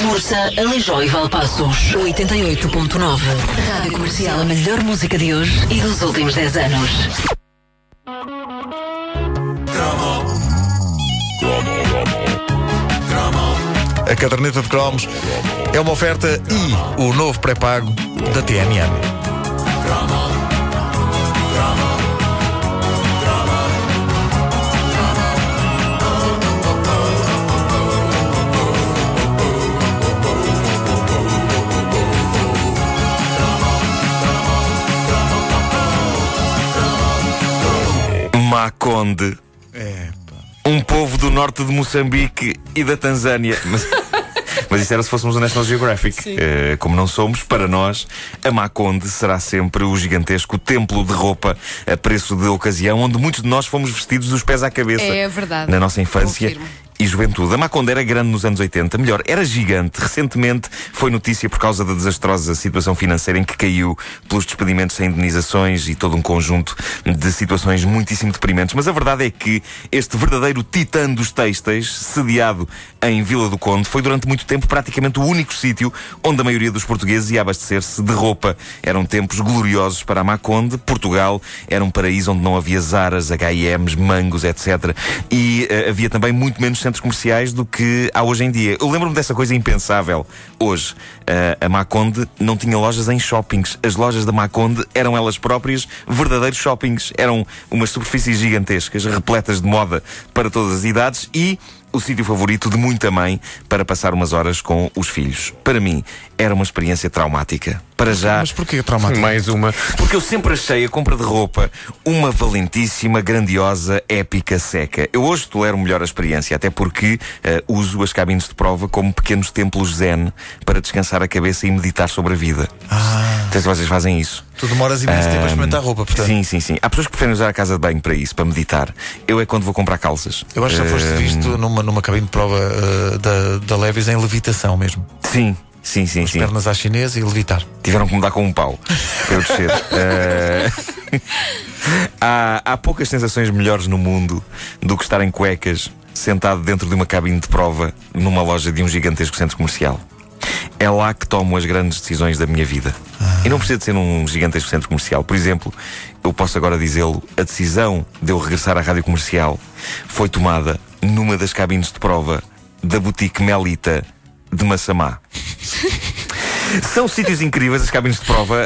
Mursa, Alijó e Valpassos. 88.9. Rádio Comercial, a melhor música de hoje e dos últimos 10 anos. A caderneta de cromos é uma oferta e o novo pré-pago da TMN. É, Um povo do norte de Moçambique e da Tanzânia. Mas, mas isso era se fôssemos o National Geographic. Eh, como não somos, para nós, a Maconde será sempre o gigantesco templo de roupa a preço de ocasião, onde muitos de nós fomos vestidos dos pés à cabeça. É verdade. Na nossa infância. Confirmo. E juventude. A Maconde era grande nos anos 80, melhor, era gigante. Recentemente foi notícia por causa da desastrosa situação financeira em que caiu pelos despedimentos sem indenizações e todo um conjunto de situações muitíssimo deprimentes. Mas a verdade é que este verdadeiro titã dos têxteis, sediado em Vila do Conde, foi durante muito tempo praticamente o único sítio onde a maioria dos portugueses ia abastecer-se de roupa. Eram tempos gloriosos para a Maconde. Portugal era um paraíso onde não havia Zaras, H&M's, Mangos, etc. E eh, havia também muito menos centros comerciais do que há hoje em dia. Eu lembro-me dessa coisa impensável. Hoje, eh, a Maconde não tinha lojas em shoppings. As lojas da Maconde eram elas próprias verdadeiros shoppings. Eram umas superfícies gigantescas, repletas de moda para todas as idades e o sítio favorito de muita mãe para passar umas horas com os filhos. Para mim, era uma experiência traumática. Para já. Mas porquê traumático? Mais uma. Porque eu sempre achei a compra de roupa uma valentíssima, grandiosa, épica seca. Eu hoje tolero melhor a experiência, até porque eh, uso as cabines de prova como pequenos templos zen para descansar a cabeça e meditar sobre a vida. Ah, se vocês fazem isso. tu demoras imenso tempo a experimentar a roupa, portanto. Sim, sim, sim. Há pessoas que preferem usar a casa de banho para isso, para meditar. Eu é quando vou comprar calças. Eu acho que já foste visto numa, numa cabine de prova eh, da, da Levis em levitação mesmo. Sim, sim, sim, sim. Pernas à chinesa e levitar. Tiveram que me dar com um pau para eu descer. Eh, há, há poucas sensações melhores no mundo do que estar em cuecas, sentado dentro de uma cabine de prova numa loja de um gigantesco centro comercial. É lá que tomo as grandes decisões da minha vida. E não precisa de ser num gigantesco centro comercial. Por exemplo, eu posso agora dizê-lo: a decisão de eu regressar à rádio comercial foi tomada numa das cabines de prova da boutique Melita de Massamá. São sítios incríveis, as cabines de prova.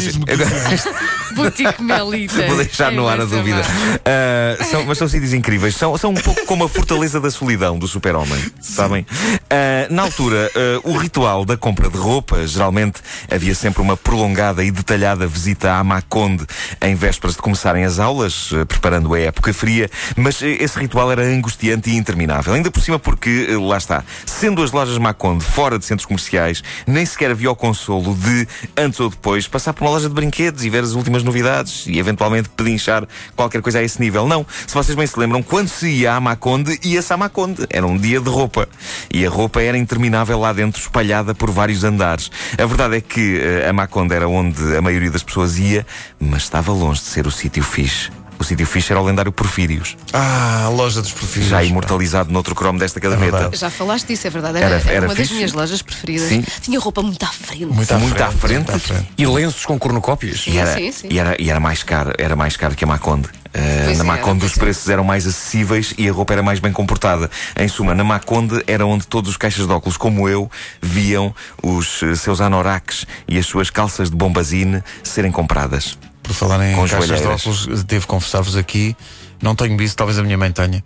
que Boutique Melita. Vou deixar É no ar a dúvida. Ah, são- mas são sítios incríveis. São, são um pouco como a fortaleza da solidão do super-homem. Sabem? Ah, na altura, ah, o ritual da compra de roupa, geralmente havia sempre uma prolongada e detalhada visita à Maconde em vésperas de começarem as aulas, preparando a época fria, mas esse ritual era angustiante e interminável. Ainda por cima, porque, lá está, sendo as lojas Maconde fora de centros comerciais, nem sequer havia o consolo de, antes ou depois, passar por uma loja de brinquedos e ver as últimas novidades e eventualmente pedinchar qualquer coisa a esse nível. Não. Se vocês bem se lembram, quando se ia à Maconde, ia-se à Maconde. Era um dia de roupa. E a roupa era interminável lá dentro, espalhada por vários andares. A verdade é que eh, a Maconde era onde a maioria das pessoas ia, mas estava longe de ser o sítio fixe. O sítio fixe era o lendário Porfírios, Ah, a loja dos perfis. já imortalizado noutro cromo desta caderneta. verdade. Já falaste disso, é verdade. Era, Era- era era uma das fixe. minhas lojas preferidas. Sim. Tinha roupa muito à frente. Muito à, Muito frente, à frente. muito à frente. E lenços com cornucópios. E era, Sim, sim. E, era, e era mais caro, era mais caro que a Maconde. Uh, na Maconde os preços eram mais acessíveis e a roupa era mais bem comportada. Em suma, na Maconde era onde todos os caixas de óculos, como eu, viam os eh, seus anoraks e as suas calças de bombazine serem compradas. Por falar em Com caixas de óculos, devo confessar-vos aqui, não tenho visto, talvez a minha mãe tenha.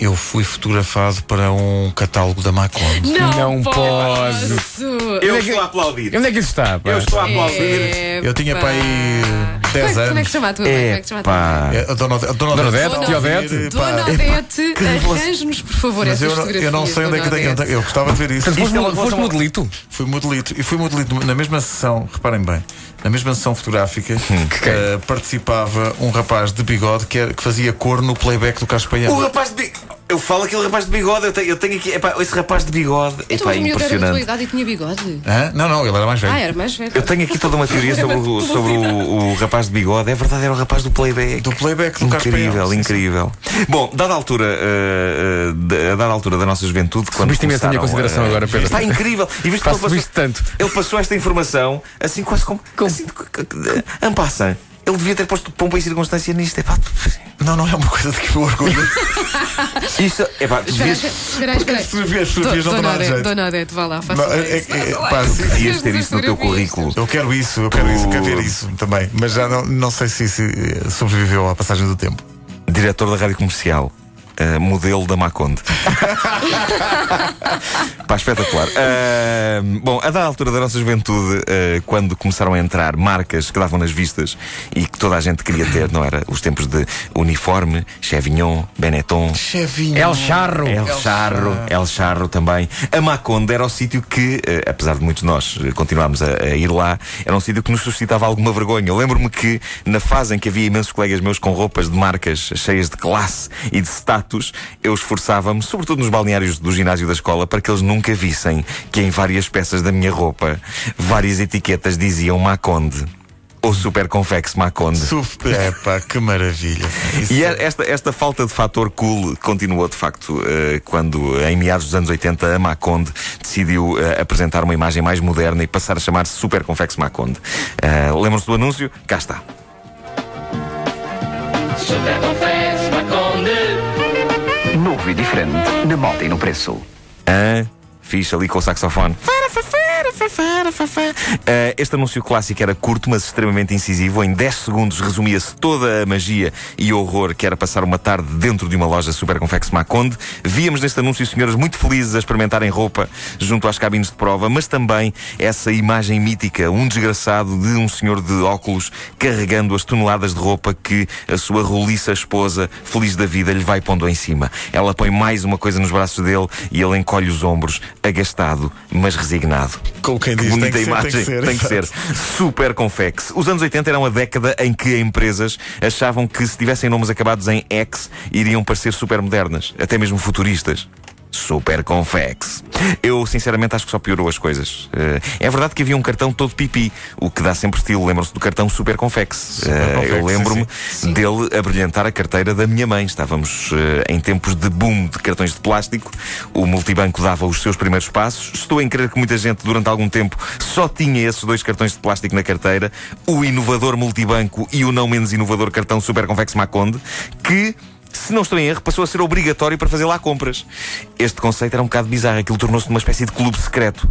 Eu fui fotografado para um catálogo da Maconde. Não, Não posso. Eu estou a aplaudir. Onde é que isso está? pá? Eu estou a aplaudir. É, Eu tinha para aí 10 Como é, como é anos. que se chama a tua mãe? Como é que se chama a tua mãe? É, a Dona, Dona Dona Odete, está tia a Odete. Dona. Odete, arranje-nos, por favor, Mas essas eu não, eu não sei onde é que tenho. Dona. Eu gostava de ver isso. Isto é foste, foste modelito. Fui modelito. E fui modelito na mesma sessão, reparem bem, na mesma sessão fotográfica eh, participava um rapaz de bigode que, era- que fazia cor no playback do Carlos Paião. O rapaz de. Eu falo aquele rapaz de bigode, eu tenho, eu tenho aqui. Epá, esse rapaz de bigode. Então, Epá, é o miúdo era da tua impressionante. idade e tinha bigode. Hã? Não, não, ele era mais velho. Ah, era mais velho. Eu tenho aqui toda uma teoria sobre, o, sobre o, o rapaz de bigode. É verdade, era o rapaz do playback. Do playback do Carlos Incrível, Paião, sim, incrível. Bom, dada a altura, eh, eh, de- a dada a altura da nossa juventude, quando Subiste imenso a minha começaram, consideração eh, agora, Pedro. Está incrível. E viste que Pá, ele passou, subiste tanto. ele passou esta informação assim quase como. Assim, en passant. Ele devia ter posto pompa e circunstância nisto. Epá, Não, não é uma coisa de que eu orgulho. isto, tu Espera, devias, espera, espera. As fotografias não Dona estão nada jeito. Dona Odete, vá lá, faça é- isso. é- é- pá, isso. devias ter isto no teu currículo. Eu quero isso, eu quero isso, quero ver isso também. Mas já não, não sei se, sobreviveu à passagem do tempo. Diretor da rádio comercial. Eh, modelo da Maconde. Pá, espetacular. Ah, bom, a dada altura da nossa juventude, ah, quando começaram a entrar marcas que davam nas vistas e que toda a gente queria ter, não era? Os tempos de uniforme, Chevignon, Benetton. Chevinho. El Charro. El Charro, El Charro também. A Maconde era o sítio que, apesar de muitos de nós continuarmos a, a ir lá, era um sítio que nos suscitava alguma vergonha. Eu lembro-me que, na fase em que havia imensos colegas meus com roupas de marcas cheias de classe e de status, eu esforçava-me, sobretudo nos balneários do ginásio da escola, para que eles nunca vissem que em várias peças da minha roupa, várias etiquetas diziam Maconde. Ou Super Confex Maconde. Suf... É pá, que maravilha. Isso- E é- esta, esta falta de fator cool continuou de facto eh, quando, em meados dos anos 80, a Maconde decidiu eh, apresentar uma imagem mais moderna e passar a chamar-se Super Confex Maconde. Eh, Lembram-se do anúncio? Cá está. Super Maconde. Novo e diferente na moda e no preço. Ah, fixe ali com o saxofone. Eh, este anúncio clássico era curto, mas extremamente incisivo. Em 10 segundos resumia-se toda a magia e horror que era passar uma tarde dentro de uma loja Super Confex Maconde. Víamos neste anúncio senhoras muito felizes a experimentarem roupa junto às cabines de prova, mas também essa imagem mítica, um desgraçado de um senhor de óculos carregando as toneladas de roupa que a sua roliça esposa, feliz da vida, lhe vai pondo em cima. Ela põe mais uma coisa nos braços dele e ele encolhe os ombros, agastado, mas resignado. Como quem diz, Bonita tem que ser, imagem, tem que ser, tem que ser. Super Confex. Os anos 80 eram a década em que empresas achavam que se tivessem nomes acabados em X iriam parecer super modernas, até mesmo futuristas. Super Confex. Eu, sinceramente, acho que só piorou as coisas. Eh, é verdade que havia um cartão todo pipi, o que dá sempre estilo. Lembram-se do cartão Super Confex. Eh, Confex, eu lembro-me dele a brilhantar a carteira da minha mãe. Estávamos eh, em tempos de boom de cartões de plástico. O multibanco dava os seus primeiros passos. Estou em crer que muita gente, durante algum tempo, só tinha esses dois cartões de plástico na carteira: o inovador multibanco e o não menos inovador cartão Super Confex Maconde, que. Se não estou em erro, passou a ser obrigatório para fazer lá compras. Este conceito era um bocado bizarro. Aquilo tornou-se numa espécie de clube secreto.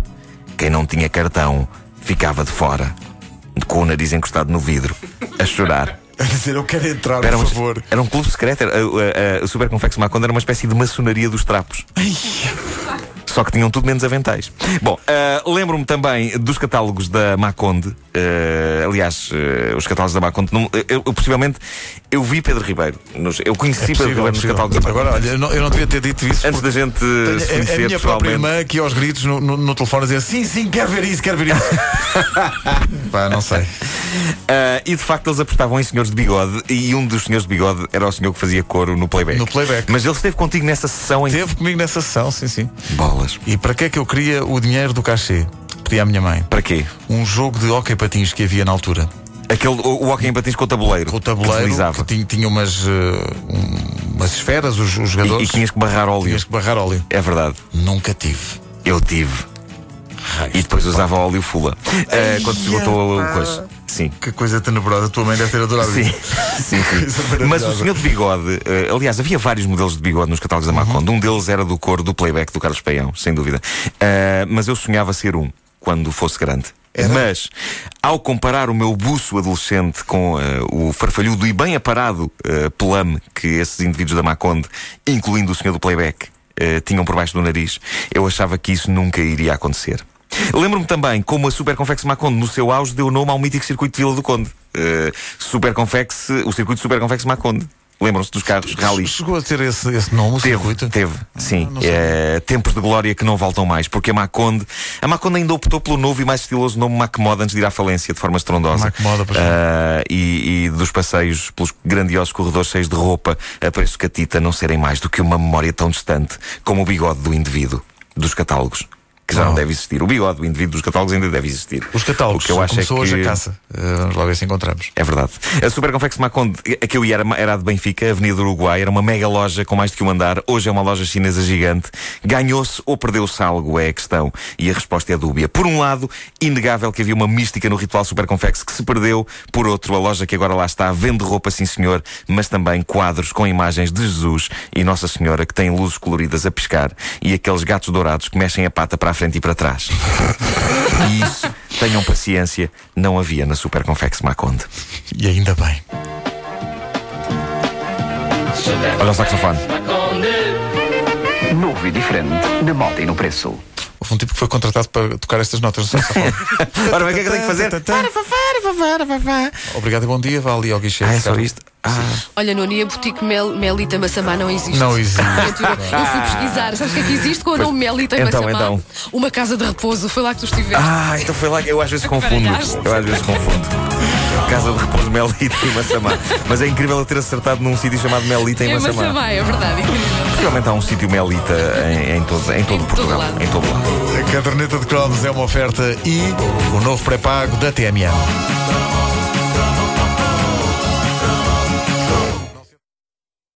Quem não tinha cartão ficava de fora, com o nariz encostado no vidro, a chorar. A dizer, eu quero entrar, Era por um, favor. era um clube secreto. Era, a, a, a Super Confex Maconde era uma espécie de maçonaria dos trapos. Só que tinham tudo menos aventais. Bom, ah, lembro-me também dos catálogos da Maconde. Ah, aliás, ah, os catálogos da Maconde. não- eu, eu, possivelmente, eu vi Pedro Ribeiro. nos- eu conheci Pedro Possível, Ribeiro nos possível. catálogos da Maconde. Agora, olha, eu não, eu não devia ter dito isso. Antes da gente Tenho- se é- é conhecer a minha própria irmã aqui aos gritos no, no, no telefone a dizer sim, sim, quero ver isso, quero ver isso. Pá, não sei. Ah, e de facto eles apostavam em senhores de bigode e um dos senhores de bigode era o senhor que fazia coro no playback. No playback. Mas ele esteve contigo nessa sessão em Teve comigo nessa sessão, sim, sim. bolas. E para que é que eu queria o dinheiro do cachê? Pedi à minha mãe. Para quê? Um jogo de hockey patins que havia na altura. Aquele, o, o hockey em patins com o tabuleiro. Com o que tabuleiro deslizava. que tinha, tinha umas, eh, um- umas esferas, os, os E, jogadores. e tinhas que barrar óleo. tinhas que barrar óleo. É verdade. Nunca tive. Eu tive. E depois usava óleo fula. Ah, quando se esgotou o coisa. Sim. Que coisa tenebrosa. A tua mãe deve ter adorado Sim, isso. sim, sim. Mas o senhor de bigode, eh, aliás, havia vários modelos de bigode nos catálogos da Maconde. Um deles era do cor do playback do Carlos Paião, sem dúvida. Ah, mas eu sonhava ser um quando fosse grande. Mas, ao comparar o meu buço adolescente com eh, o farfalhudo e bem aparado pelame que esses indivíduos da Maconde, incluindo o senhor do playback, tinham por baixo do nariz, eu achava que isso nunca iria acontecer. Lembro-me também como a Super Confex Maconde, no seu auge, deu nome ao mítico circuito de Vila do Conde. Eh, Super Confex, o circuito Super Confex Maconde. Lembram-se dos carros rally? Chegou a ter esse, esse nome, o Teve, circuito? teve, sim. não sabia. É, tempos de glória que não voltam mais, porque a Maconde, a Maconde ainda optou pelo novo e mais estiloso nome Macmoda antes de ir à falência de forma estrondosa. Macmoda, pois Ah, e, e dos passeios pelos grandiosos corredores cheios de roupa a preço catita não serem mais do que uma memória tão distante como o bigode do indivíduo dos catálogos. Que já não Não. deve existir. O bigode do indivíduo dos catálogos ainda deve existir. Os catálogos. O que eu acho é Começou que... hoje a caça. Eh, vamos lá ver se encontramos. É verdade. A Super Confex Maconde, a que eu ia era, era a de Benfica, Avenida do Uruguai, era uma mega loja com mais do que um andar. Hoje é uma loja chinesa gigante. Ganhou-se ou perdeu-se algo, é a questão. E a resposta é dúbia. Por um lado, inegável que havia uma mística no ritual Super Confex que se perdeu. Por outro, a loja que agora lá está vende roupa, sim senhor, mas também quadros com imagens de Jesus e Nossa Senhora que têm luzes coloridas a piscar e aqueles gatos dourados que mexem a pata para a frente e para trás. E isso, tenham paciência, não havia na Super Confex Maconde. E ainda bem. Olha o saxofone. Novo e diferente na moda e no preço. Houve um tipo que foi contratado para tocar estas notas no saxofone. Ora, bem, o que é que eu tenho que fazer? Obrigado e bom dia. Vá ali ao guichê. Ah, é só isto? Ah, Olha, Noni, a boutique Mel, Melita Massamá não existe. Não existe. Eu fui pesquisar. Sabes o que é que existe com o nome Melita Então, Massamá? então. Uma casa de repouso. Foi lá que tu estiveste. ah, então foi lá que eu às vezes confundo. Eu às vezes confundo. Casa de repouso Melita e Massamá. Mas é incrível eu ter acertado num sítio chamado Melita em é Massamá. Massamá, é verdade. Possivelmente há um sítio Melita em, em todo, em todo Em todo Portugal. lado. Em todo lado. A caderneta de cromos é uma oferta e o novo pré-pago da TMN.